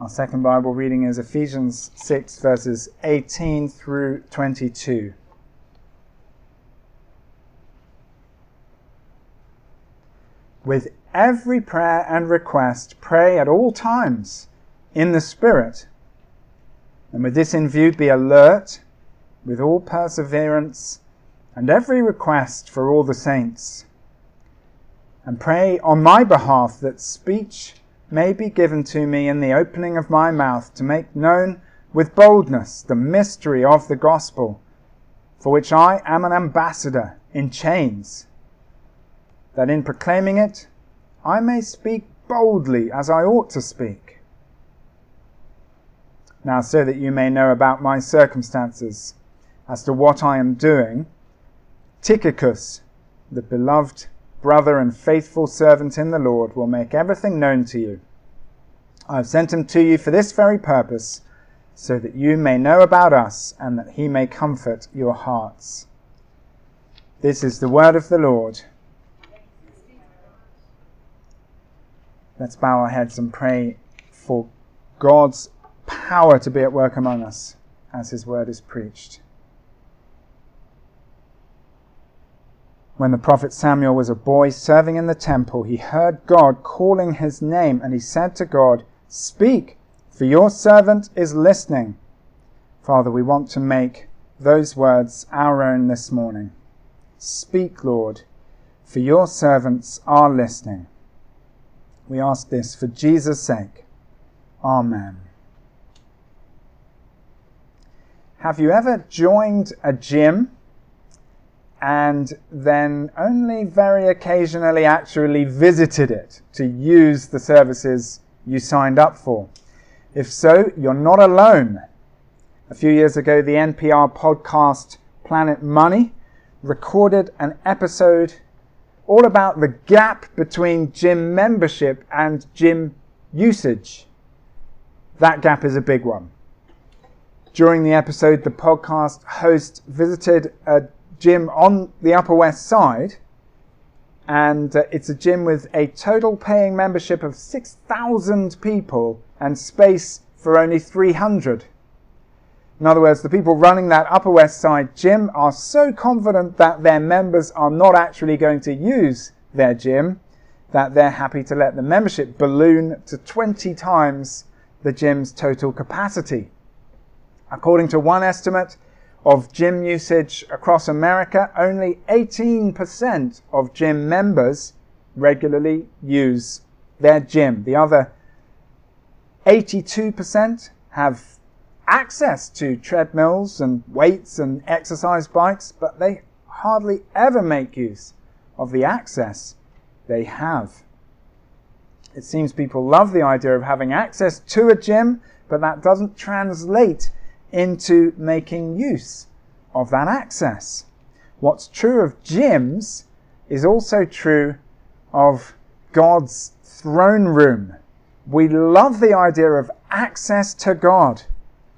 Our second Bible reading is Ephesians 6, verses 18 through 22. With every prayer and request, pray at all times in the Spirit. And with this in view, be alert with all perseverance and every request for all the saints. And pray on my behalf that speech may be given to me in the opening of my mouth to make known with boldness the mystery of the gospel, for which I am an ambassador in chains, that in proclaiming it I may speak boldly as I ought to speak. Now, so that you may know about my circumstances, as to what I am doing, Tychicus, the beloved brother and faithful servant in the Lord, will make everything known to you. I have sent him to you for this very purpose, so that you may know about us and that he may comfort your hearts. This is the word of the Lord. Let's bow our heads and pray for God's power to be at work among us as his word is preached. When the prophet Samuel was a boy serving in the temple, he heard God calling his name, and he said to God, Speak, for your servant is listening. Father, we want to make those words our own this morning. Speak, Lord, for your servants are listening. We ask this for Jesus' sake. Amen. Have you ever joined a gym and then only very occasionally actually visited it to use the services you signed up for. If so, you're not alone. A few years ago, the NPR podcast Planet Money recorded an episode all about the gap between gym membership and gym usage. That gap is a big one. During the episode, the podcast host visited a gym on the Upper West Side, and uh, it's a gym with a total paying membership of 6,000 people and space for only 300. In other words, the people running that Upper West Side gym are so confident that their members are not actually going to use their gym that they're happy to let the membership balloon to 20 times the gym's total capacity. According to one estimate, of gym usage across America, only 18% of gym members regularly use their gym. The other 82% have access to treadmills and weights and exercise bikes, but they hardly ever make use of the access they have. It seems people love the idea of having access to a gym, but that doesn't translate into making use of that access. What's true of gyms is also true of God's throne room. We love the idea of access to God,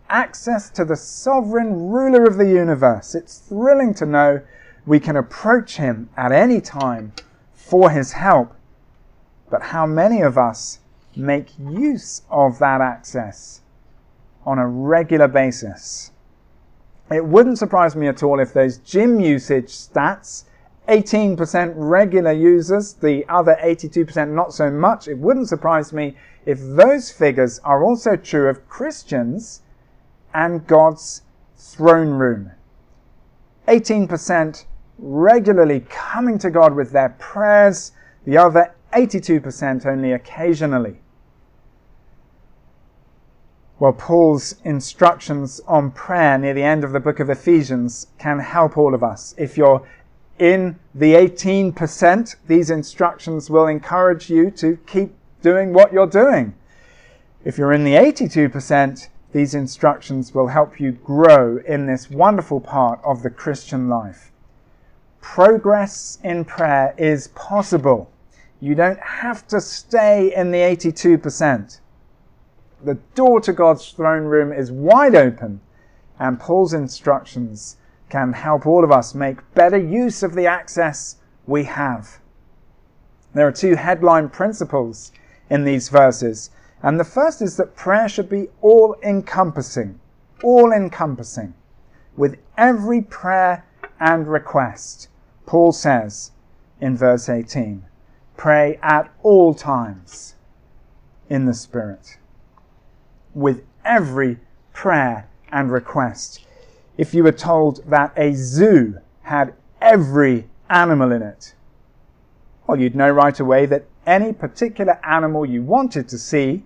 access to the sovereign ruler of the universe. It's thrilling to know we can approach him at any time for his help. But how many of us make use of that access? On a regular basis. It wouldn't surprise me at all if those gym usage stats, 18% regular users, the other 82% not so much, it wouldn't surprise me if those figures are also true of Christians and God's throne room. 18% regularly coming to God with their prayers, the other 82% only occasionally. Well, Paul's instructions on prayer near the end of the book of Ephesians can help all of us. If you're in the 18%, these instructions will encourage you to keep doing what you're doing. If you're in the 82%, these instructions will help you grow in this wonderful part of the Christian life. Progress in prayer is possible. You don't have to stay in the 82% the door to God's throne room is wide open, and Paul's instructions can help all of us make better use of the access we have. There are two headline principles in these verses. And the first is that prayer should be all encompassing, all encompassing, with every prayer and request. Paul says in verse 18, pray at all times in the Spirit, with every prayer and request. If you were told that a zoo had every animal in it, well, you'd know right away that any particular animal you wanted to see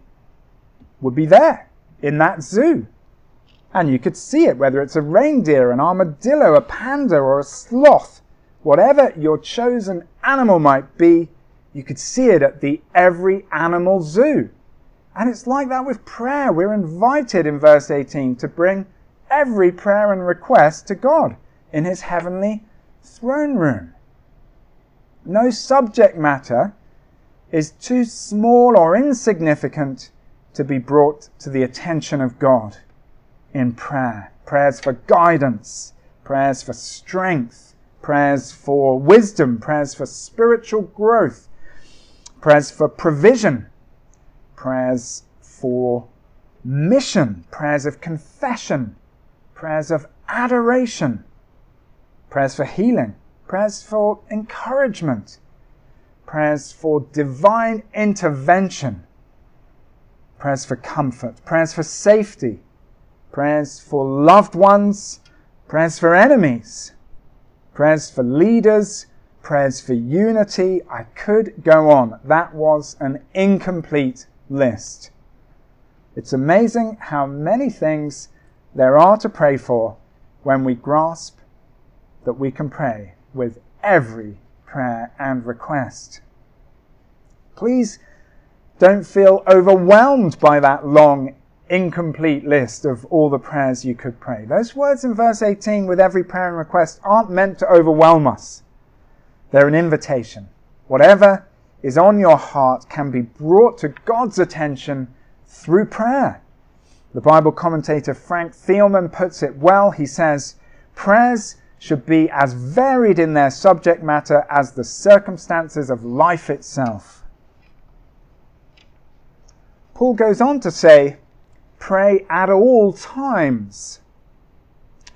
would be there in that zoo. And you could see it, whether it's a reindeer, an armadillo, a panda, or a sloth. Whatever your chosen animal might be, you could see it at the Every Animal Zoo. And it's like that with prayer. We're invited in verse 18 to bring every prayer and request to God in His heavenly throne room. No subject matter is too small or insignificant to be brought to the attention of God in prayer. Prayers for guidance, prayers for strength, prayers for wisdom, prayers for spiritual growth, prayers for provision, prayers for mission, prayers of confession, prayers of adoration, prayers for healing, prayers for encouragement, prayers for divine intervention, prayers for comfort, prayers for safety, prayers for loved ones, prayers for enemies, prayers for leaders, prayers for unity. I could go on. That was an incomplete list. It's amazing how many things there are to pray for when we grasp that we can pray with every prayer and request. Please don't feel overwhelmed by that long, incomplete list of all the prayers you could pray. Those words in verse 18 with every prayer and request aren't meant to overwhelm us. They're an invitation. Whatever is on your heart can be brought to God's attention through prayer. The Bible commentator Frank Thielman puts it well. He says, Prayers should be as varied in their subject matter as the circumstances of life itself. Paul goes on to say, pray at all times.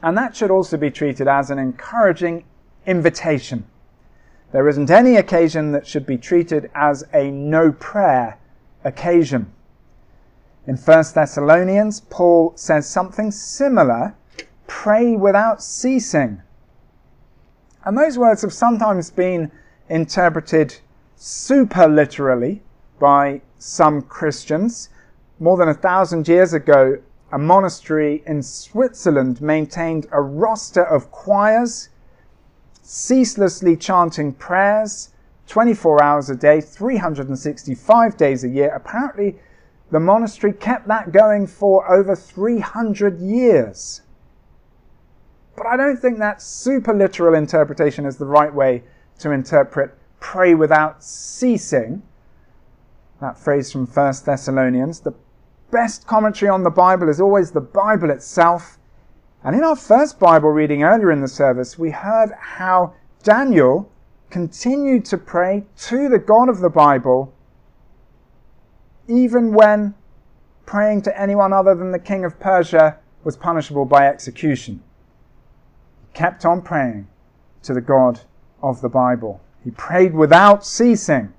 And that should also be treated as an encouraging invitation. There isn't any occasion that should be treated as a no prayer occasion. In 1 Thessalonians, Paul says something similar pray without ceasing. And those words have sometimes been interpreted super literally by some Christians. More than a thousand years ago, a monastery in Switzerland maintained a roster of choirs, ceaselessly chanting prayers 24 hours a day, 365 days a year. Apparently, the monastery kept that going for over 300 years. But I don't think that super literal interpretation is the right way to interpret pray without ceasing. That phrase from 1 Thessalonians. The best commentary on the Bible is always the Bible itself. And in our first Bible reading earlier in the service, we heard how Daniel continued to pray to the God of the Bible even when praying to anyone other than the king of Persia was punishable by execution He kept on praying to the God of the Bible. He prayed without ceasing.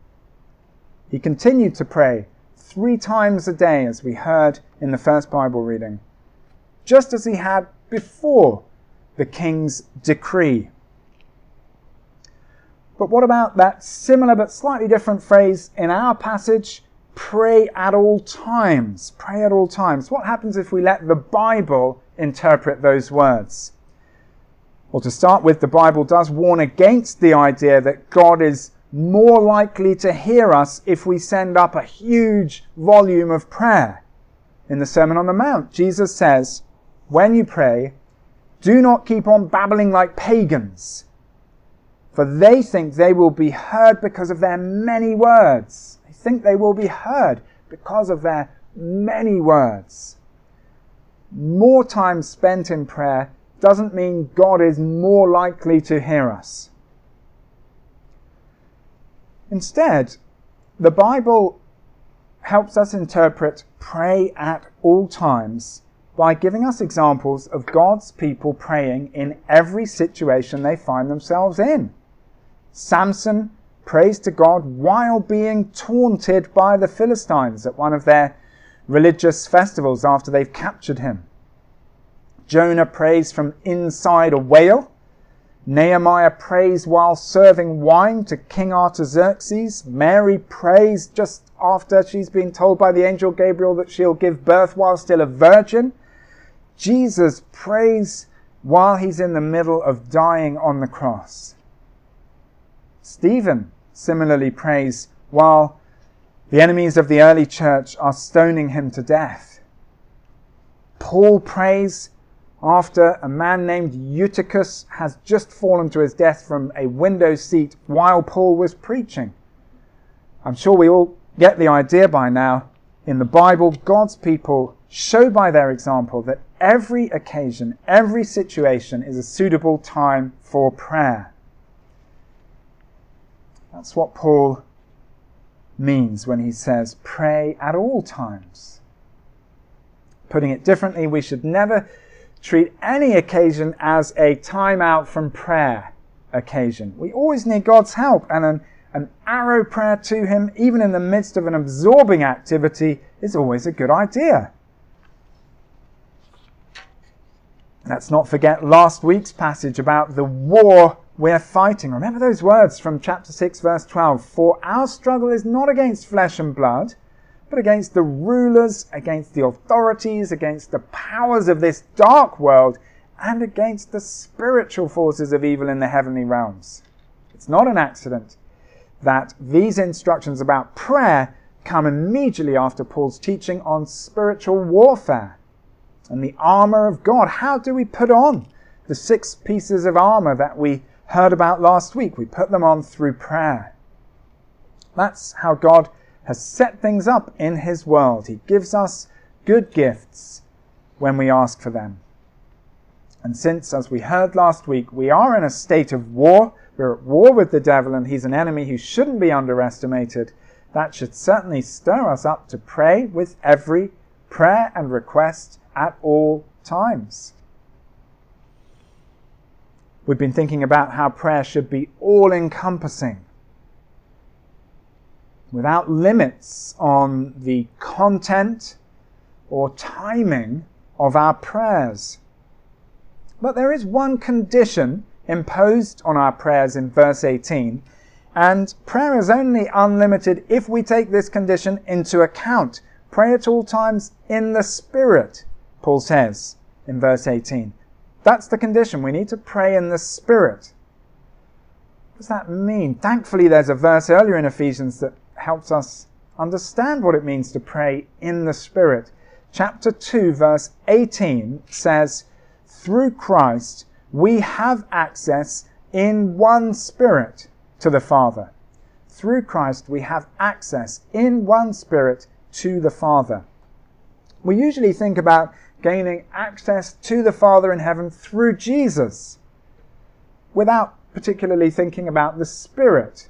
He continued to pray three times a day, as we heard in the first Bible reading, just as he had before the king's decree. But what about that similar but slightly different phrase in our passage? Pray at all times. Pray at all times. What happens if we let the Bible interpret those words? Well, to start with, the Bible does warn against the idea that God is more likely to hear us if we send up a huge volume of prayer. In the Sermon on the Mount, Jesus says, When you pray, do not keep on babbling like pagans, for they think they will be heard because of their many words. They think they will be heard because of their many words. More time spent in prayer doesn't mean God is more likely to hear us. Instead, the Bible helps us interpret pray at all times by giving us examples of God's people praying in every situation they find themselves in. Samson prays to God while being taunted by the Philistines at one of their religious festivals after they've captured him. Jonah prays from inside a whale. Nehemiah prays while serving wine to King Artaxerxes. Mary prays just after she's been told by the angel Gabriel that she'll give birth while still a virgin. Jesus prays while he's in the middle of dying on the cross. Stephen similarly prays while the enemies of the early church are stoning him to death. Paul prays after a man named Eutychus has just fallen to his death from a window seat while Paul was preaching. I'm sure we all get the idea by now. In the Bible, God's people show by their example that every occasion, every situation is a suitable time for prayer. That's what Paul means when he says pray at all times. Putting it differently, we should never treat any occasion as a time out from prayer occasion. We always need God's help and an, an arrow prayer to Him, even in the midst of an absorbing activity, is always a good idea. Let's not forget last week's passage about the war we're fighting. Remember those words from chapter 6, verse 12. For our struggle is not against flesh and blood, but against the rulers, against the authorities, against the powers of this dark world, and against the spiritual forces of evil in the heavenly realms. It's not an accident that these instructions about prayer come immediately after Paul's teaching on spiritual warfare and the armor of God. How do we put on the six pieces of armor that we heard about last week? We put them on through prayer. That's how God has set things up in His world. He gives us good gifts when we ask for them. And since, as we heard last week, we are in a state of war, we're at war with the devil and he's an enemy who shouldn't be underestimated, that should certainly stir us up to pray with every prayer and request at all times. We've been thinking about how prayer should be all encompassing, without limits on the content or timing of our prayers. But there is one condition imposed on our prayers in verse 18, and prayer is only unlimited if we take this condition into account. Pray at all times in the Spirit Paul says in verse 18. That's the condition. We need to pray in the Spirit. What does that mean? Thankfully, there's a verse earlier in Ephesians that helps us understand what it means to pray in the Spirit. Chapter 2, verse 18 says, Through Christ we have access in one Spirit to the Father. Through Christ we have access in one Spirit to the Father. We usually think about gaining access to the Father in heaven through Jesus without particularly thinking about the Spirit.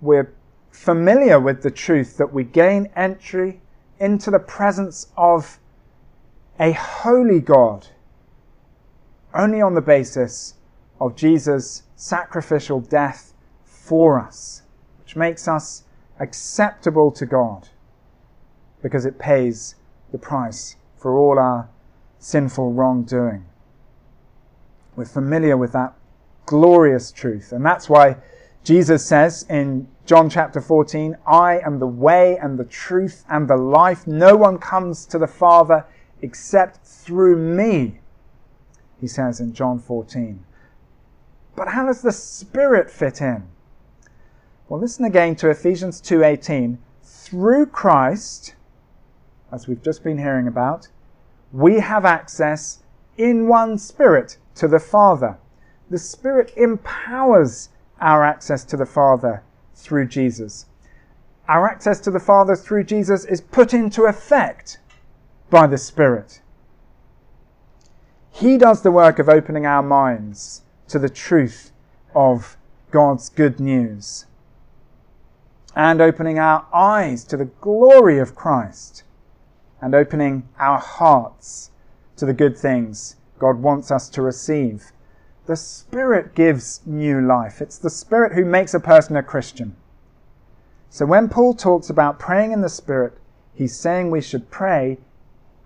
We're familiar with the truth that we gain entry into the presence of a holy God only on the basis of Jesus' sacrificial death for us, which makes us acceptable to God because it pays the price for all our sinful wrongdoing. We're familiar with that glorious truth. And that's why Jesus says in John chapter 14, I am the way and the truth and the life. No one comes to the Father except through me, he says in John 14. But how does the Spirit fit in? Well, listen again to Ephesians 2:18. Through Christ, as we've just been hearing about, we have access in one Spirit to the Father. The Spirit empowers our access to the Father through Jesus. Our access to the Father through Jesus is put into effect by the Spirit. He does the work of opening our minds to the truth of God's good news. And opening our eyes to the glory of Christ and opening our hearts to the good things God wants us to receive. The Spirit gives new life. It's the Spirit who makes a person a Christian. So when Paul talks about praying in the Spirit, he's saying we should pray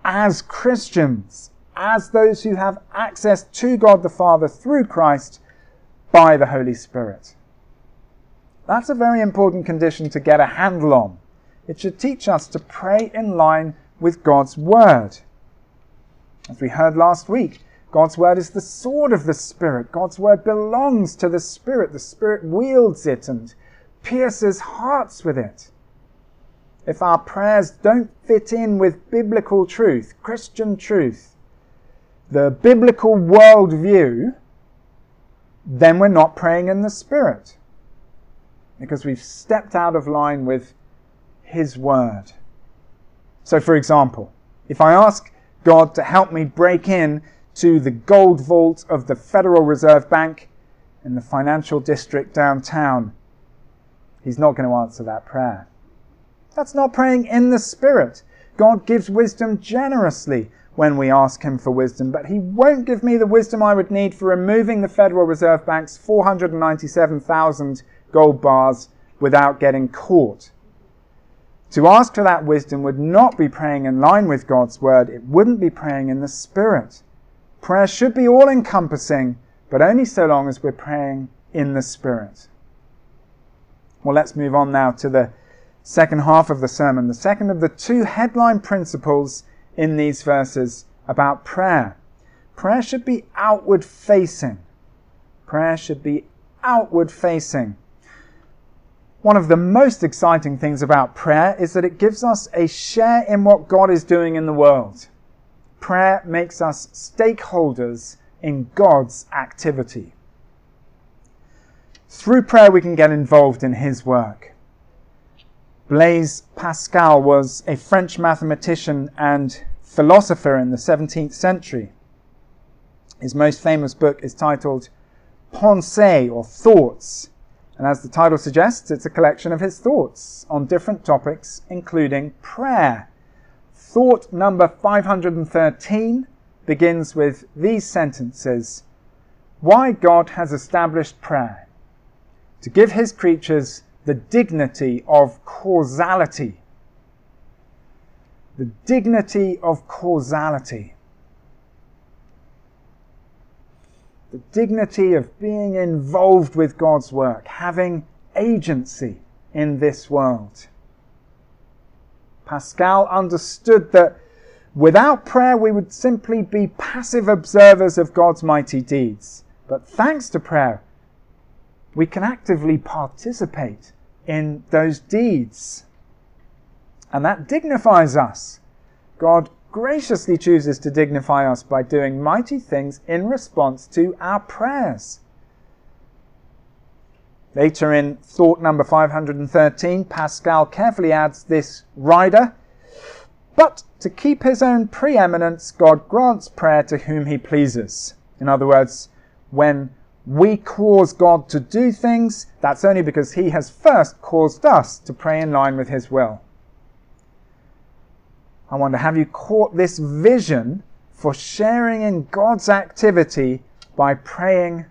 as Christians, as those who have access to God the Father through Christ by the Holy Spirit. That's a very important condition to get a handle on. It should teach us to pray in line with God's Word. As we heard last week, God's Word is the sword of the Spirit. God's Word belongs to the Spirit. The Spirit wields it and pierces hearts with it. If our prayers don't fit in with biblical truth, Christian truth, the biblical worldview, then we're not praying in the Spirit because we've stepped out of line with His Word. So, for example, if I ask God to help me break in to the gold vault of the Federal Reserve Bank in the financial district downtown, He's not going to answer that prayer. That's not praying in the Spirit. God gives wisdom generously when we ask Him for wisdom, but He won't give me the wisdom I would need for removing the Federal Reserve Bank's 497,000 gold bars without getting caught. To ask for that wisdom would not be praying in line with God's word, it wouldn't be praying in the Spirit. Prayer should be all encompassing, but only so long as we're praying in the Spirit. Well, let's move on now to the second half of the sermon, the second of the two headline principles in these verses about prayer. Prayer should be outward facing. Prayer should be outward facing. One of the most exciting things about prayer is that it gives us a share in what God is doing in the world. Prayer makes us stakeholders in God's activity. Through prayer, we can get involved in His work. Blaise Pascal was a French mathematician and philosopher in the 17th century. His most famous book is titled Pensées or Thoughts and as the title suggests, it's a collection of his thoughts on different topics, including prayer. Thought number 513 begins with these sentences Why God has established prayer. To give his creatures the dignity of causality. The dignity of causality. The dignity of being involved with God's work, having agency in this world. Pascal understood that without prayer we would simply be passive observers of God's mighty deeds. But thanks to prayer, we can actively participate in those deeds. And that dignifies us. God graciously chooses to dignify us by doing mighty things in response to our prayers. Later in thought number 513, Pascal carefully adds this rider. But to keep his own preeminence, God grants prayer to whom he pleases. In other words, when we cause God to do things, that's only because he has first caused us to pray in line with his will. I wonder, have you caught this vision for sharing in God's activity by praying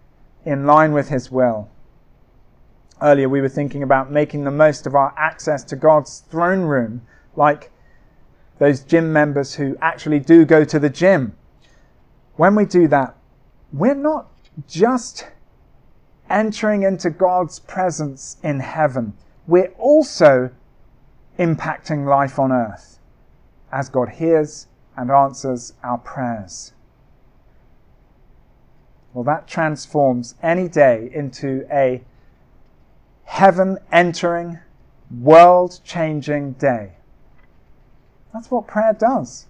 in line with His will? Earlier, we were thinking about making the most of our access to God's throne room, like those gym members who actually do go to the gym. When we do that, we're not just entering into God's presence in heaven, we're also impacting life on earth as God hears and answers our prayers. Well, that transforms any day into a heaven entering, world changing day. That's what prayer does.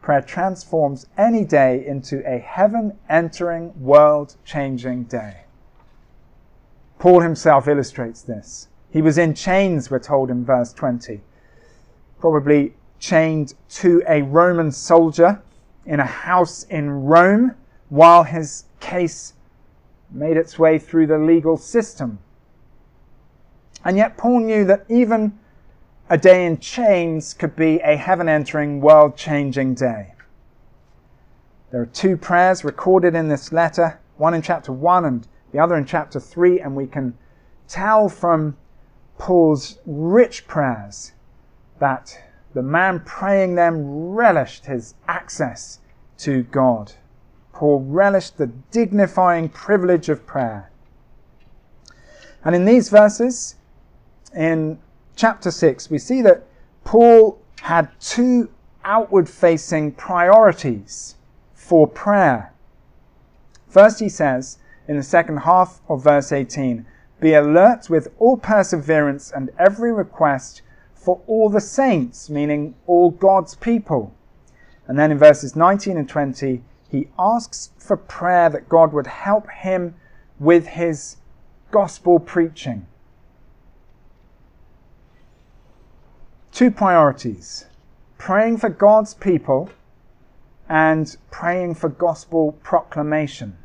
Prayer transforms any day into a heaven entering, world changing day. Paul himself illustrates this. He was in chains, we're told in verse 20. Probably chained to a Roman soldier in a house in Rome while his case made its way through the legal system. And yet, Paul knew that even a day in chains could be a heaven entering, world changing day. There are two prayers recorded in this letter, one in chapter 1 and the other in chapter 3, and we can tell from Paul's rich prayers that the man praying them relished his access to God. Paul relished the dignifying privilege of prayer. And in these verses, in chapter 6, we see that Paul had two outward facing priorities for prayer. First, he says in the second half of verse 18, Be alert with all perseverance and every request for all the saints, meaning all God's people. And then in verses 19 and 20, he asks for prayer that God would help him with his gospel preaching. Two priorities praying for God's people and praying for gospel proclamation.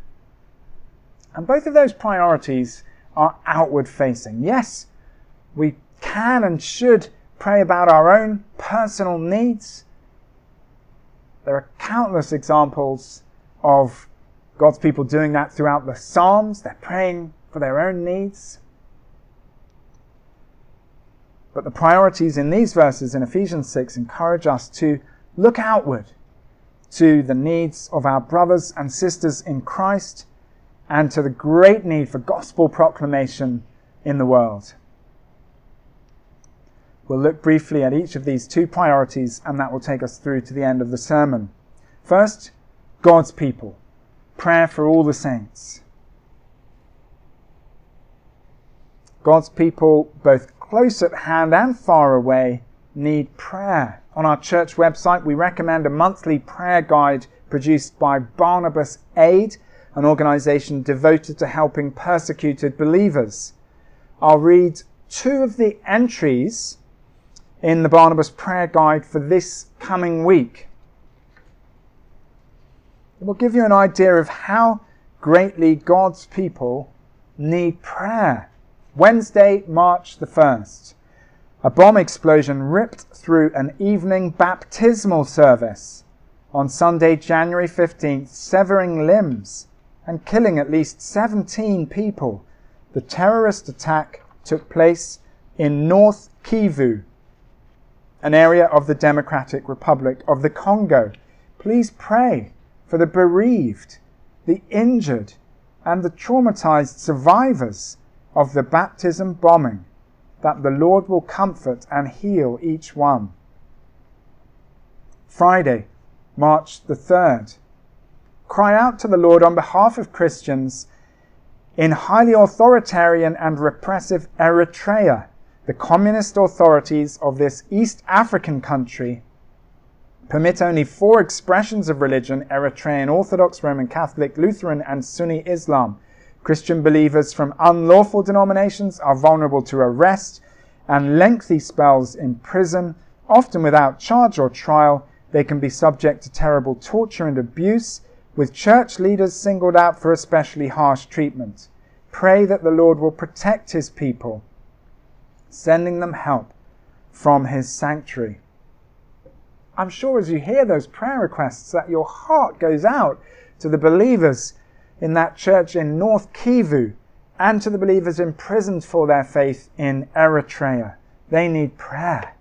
And both of those priorities are outward facing. Yes, we can and should pray about our own personal needs. There are countless examples of God's people doing that throughout the Psalms. They're praying for their own needs. But the priorities in these verses in Ephesians 6 encourage us to look outward to the needs of our brothers and sisters in Christ and to the great need for gospel proclamation in the world. We'll look briefly at each of these two priorities, and that will take us through to the end of the sermon. First, God's people. Prayer for all the saints. God's people, both close at hand and far away, need prayer. On our church website, we recommend a monthly prayer guide produced by Barnabas Aid, an organization devoted to helping persecuted believers. I'll read two of the entries in the Barnabas prayer guide for this coming week. It will give you an idea of how greatly God's people need prayer. Wednesday, March the 1st. A bomb explosion ripped through an evening baptismal service on Sunday, January 15th, severing limbs and killing at least 17 people. The terrorist attack took place in North Kivu, an area of the Democratic Republic of the Congo. Please pray for the bereaved, the injured, and the traumatized survivors of the baptism bombing, that the Lord will comfort and heal each one. Friday, March the 3rd. Cry out to the Lord on behalf of Christians in highly authoritarian and repressive Eritrea. The communist authorities of this East African country permit only four expressions of religion Eritrean Orthodox, Roman Catholic, Lutheran, and Sunni Islam. Christian believers from unlawful denominations are vulnerable to arrest and lengthy spells in prison, often without charge or trial. They can be subject to terrible torture and abuse, with church leaders singled out for especially harsh treatment. Pray that the Lord will protect his people, sending them help from his sanctuary. I'm sure as you hear those prayer requests that your heart goes out to the believers in that church in North Kivu and to the believers imprisoned for their faith in Eritrea. They need prayer.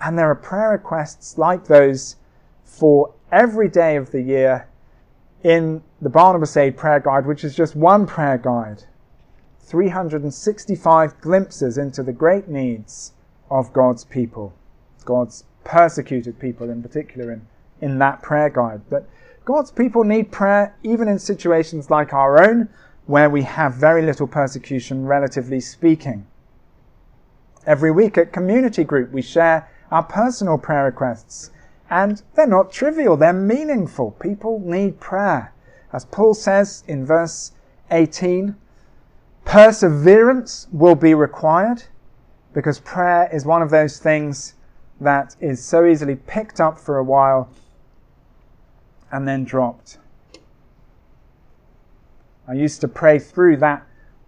And there are prayer requests like those for every day of the year in the Barnabas Aid prayer guide, which is just one prayer guide. 365 glimpses into the great needs of God's people, God's persecuted people in particular in, in that prayer guide. But God's people need prayer even in situations like our own, where we have very little persecution, relatively speaking. Every week at community group, we share our personal prayer requests, and they're not trivial, they're meaningful. People need prayer. As Paul says in verse 18, perseverance will be required because prayer is one of those things that is so easily picked up for a while and then dropped. I used to pray through that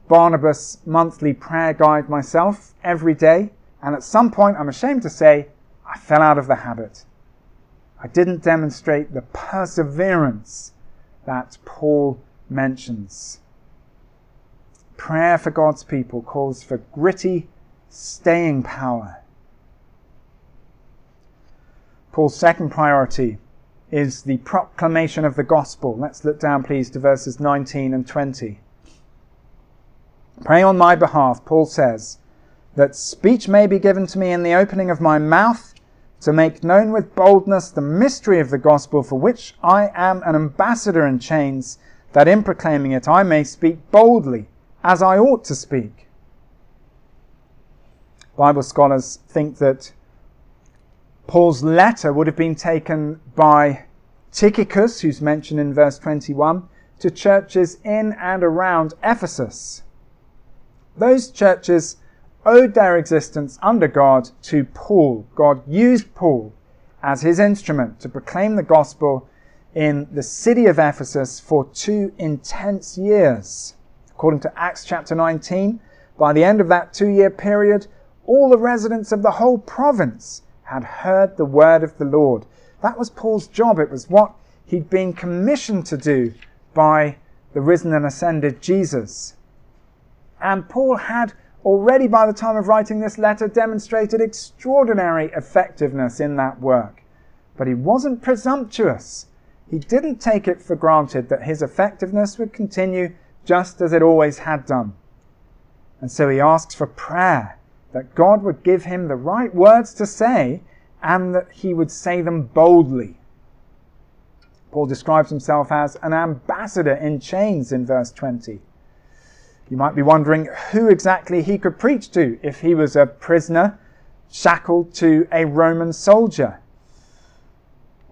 Barnabas monthly prayer guide myself every day, and at some point, I'm ashamed to say, I fell out of the habit. I didn't demonstrate the perseverance that Paul mentions. Prayer for God's people calls for gritty staying power. Paul's second priority is the proclamation of the gospel. Let's look down, please, to verses 19 and 20. Pray on my behalf, Paul says, that speech may be given to me in the opening of my mouth to make known with boldness the mystery of the gospel for which I am an ambassador in chains, that in proclaiming it I may speak boldly as I ought to speak. Bible scholars think that Paul's letter would have been taken by Tychicus, who's mentioned in verse 21, to churches in and around Ephesus. Those churches owed their existence under God to Paul. God used Paul as his instrument to proclaim the gospel in the city of Ephesus for two intense years. According to Acts chapter 19, by the end of that two year period, all the residents of the whole province had heard the word of the Lord. That was Paul's job. It was what he'd been commissioned to do by the risen and ascended Jesus. And Paul had already, by the time of writing this letter, demonstrated extraordinary effectiveness in that work. But he wasn't presumptuous. He didn't take it for granted that his effectiveness would continue just as it always had done. And so he asks for prayer that God would give him the right words to say and that he would say them boldly. Paul describes himself as an ambassador in chains in verse 20. You might be wondering who exactly he could preach to if he was a prisoner shackled to a Roman soldier.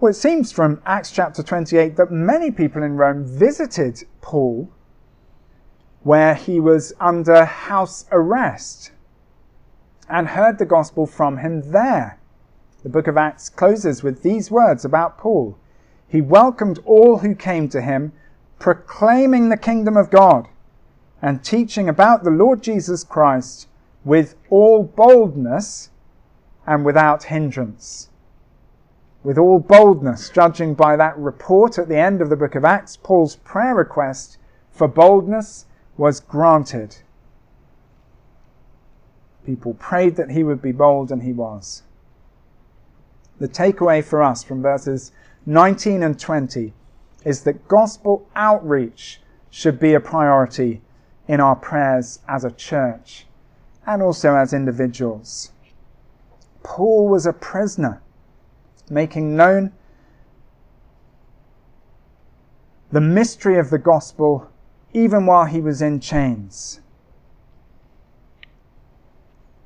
Well, it seems from Acts chapter 28 that many people in Rome visited Paul where he was under house arrest and heard the gospel from him there. The book of Acts closes with these words about Paul. He welcomed all who came to him, proclaiming the kingdom of God and teaching about the Lord Jesus Christ with all boldness and without hindrance. With all boldness, judging by that report at the end of the book of Acts, Paul's prayer request for boldness was granted. People prayed that he would be bold, and he was. The takeaway for us from verses 19 and 20 is that gospel outreach should be a priority in our prayers as a church and also as individuals. Paul was a prisoner, making known the mystery of the gospel even while he was in chains.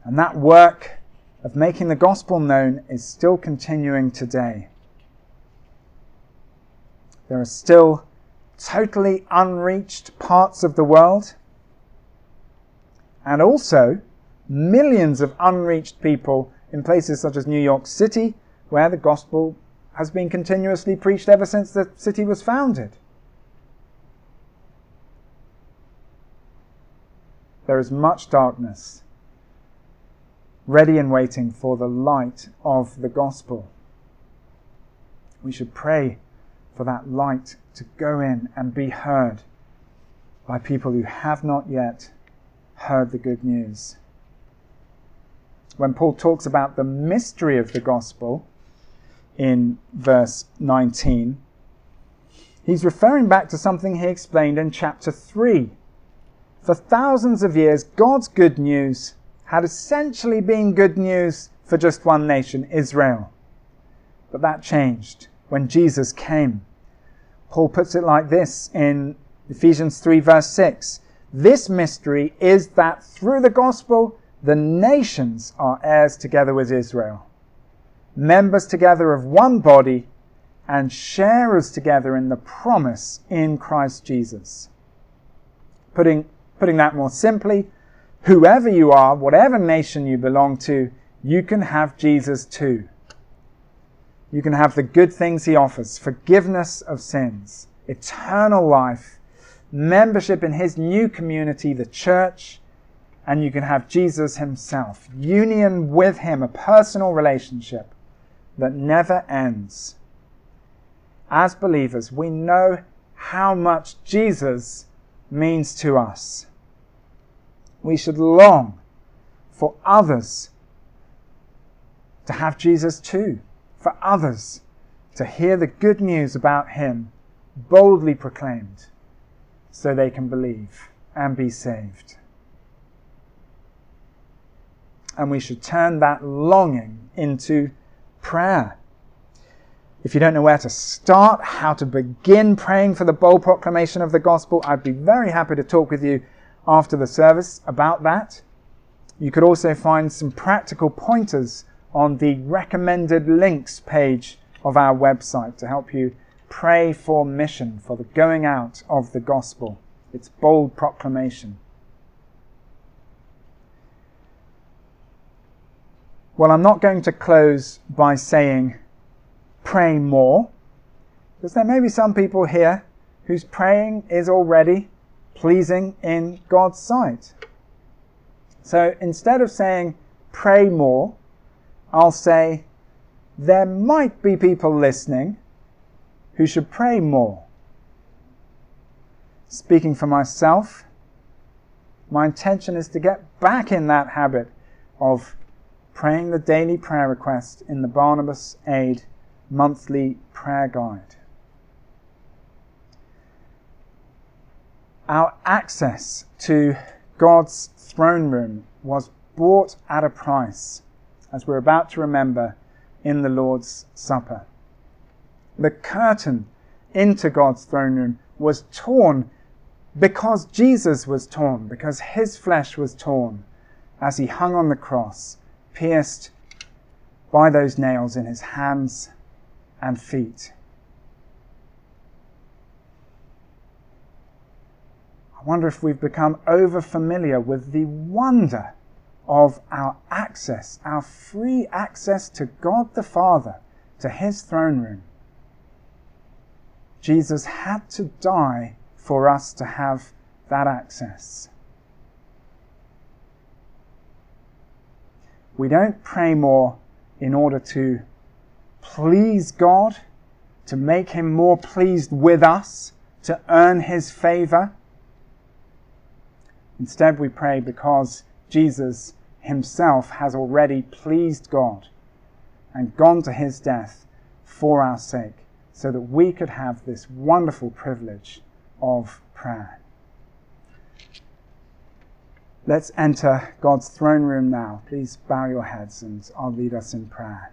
And that work of making the gospel known is still continuing today. There are still totally unreached parts of the world, and also millions of unreached people in places such as New York City, where the gospel has been continuously preached ever since the city was founded. There is much darkness, ready and waiting for the light of the gospel. We should pray for that light to go in and be heard by people who have not yet heard the good news. When Paul talks about the mystery of the gospel in verse 19, he's referring back to something he explained in chapter 3 for thousands of years, God's good news had essentially been good news for just one nation, Israel. But that changed when Jesus came. Paul puts it like this in Ephesians 3, verse 6 This mystery is that through the gospel, the nations are heirs together with Israel, members together of one body, and sharers together in the promise in Christ Jesus. Putting Putting that more simply, whoever you are, whatever nation you belong to, you can have Jesus too. You can have the good things he offers forgiveness of sins, eternal life, membership in his new community, the church, and you can have Jesus himself. Union with him, a personal relationship that never ends. As believers, we know how much Jesus means to us. We should long for others to have Jesus too, for others to hear the good news about him boldly proclaimed so they can believe and be saved. And we should turn that longing into prayer. If you don't know where to start, how to begin praying for the bold proclamation of the gospel, I'd be very happy to talk with you after the service about that. You could also find some practical pointers on the recommended links page of our website to help you pray for mission, for the going out of the gospel, its bold proclamation. Well, I'm not going to close by saying pray more, because there may be some people here whose praying is already pleasing in God's sight. So instead of saying pray more, I'll say there might be people listening who should pray more. Speaking for myself, my intention is to get back in that habit of praying the daily prayer request in the Barnabas Aid monthly prayer guide. Our access to God's throne room was bought at a price, as we're about to remember in the Lord's Supper. The curtain into God's throne room was torn because Jesus was torn, because his flesh was torn as he hung on the cross, pierced by those nails in his hands and feet. I wonder if we've become over familiar with the wonder of our access, our free access to God the Father, to His throne room. Jesus had to die for us to have that access. We don't pray more in order to please God, to make Him more pleased with us, to earn His favor. Instead, we pray because Jesus Himself has already pleased God and gone to His death for our sake, so that we could have this wonderful privilege of prayer. Let's enter God's throne room now. Please bow your heads and I'll lead us in prayer.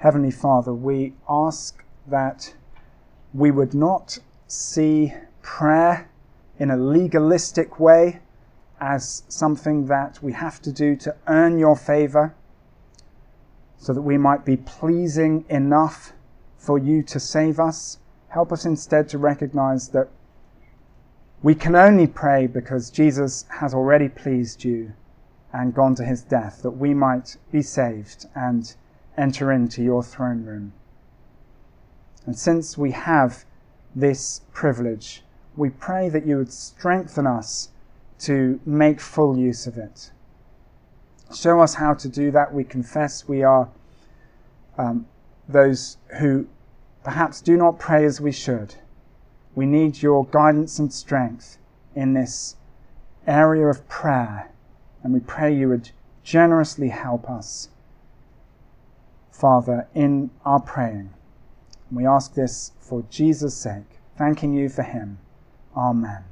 Heavenly Father, we ask that we would not see prayer in a legalistic way as something that we have to do to earn your favor so that we might be pleasing enough for you to save us. Help us instead to recognize that we can only pray because Jesus has already pleased you and gone to his death, that we might be saved and enter into your throne room. And since we have this privilege, we pray that you would strengthen us to make full use of it. Show us how to do that. We confess we are um, those who perhaps do not pray as we should. We need your guidance and strength in this area of prayer, and we pray you would generously help us Father, in our praying. We ask this for Jesus' sake, thanking you for him. Amen.